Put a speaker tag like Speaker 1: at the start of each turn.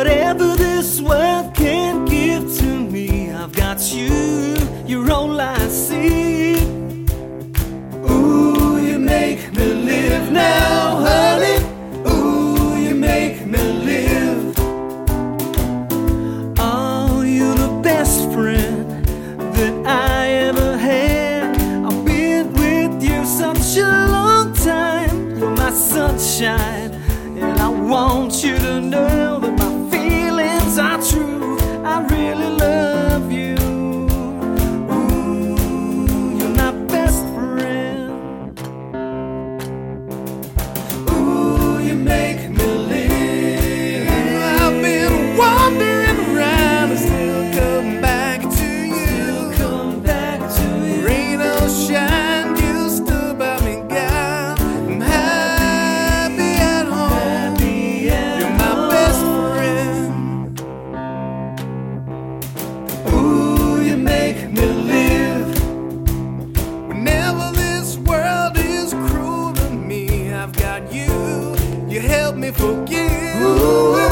Speaker 1: Whatever this world can give to me, I've got you, you're all I see. Ooh, you make me live now, honey. Ooh, you make me live. Oh, you're the best friend that I ever had. I've been with you such a long time. You're my sunshine, and I want you to know. Make me live.
Speaker 2: Whenever this world is cruel to me, I've got you. You help me forgive. Ooh,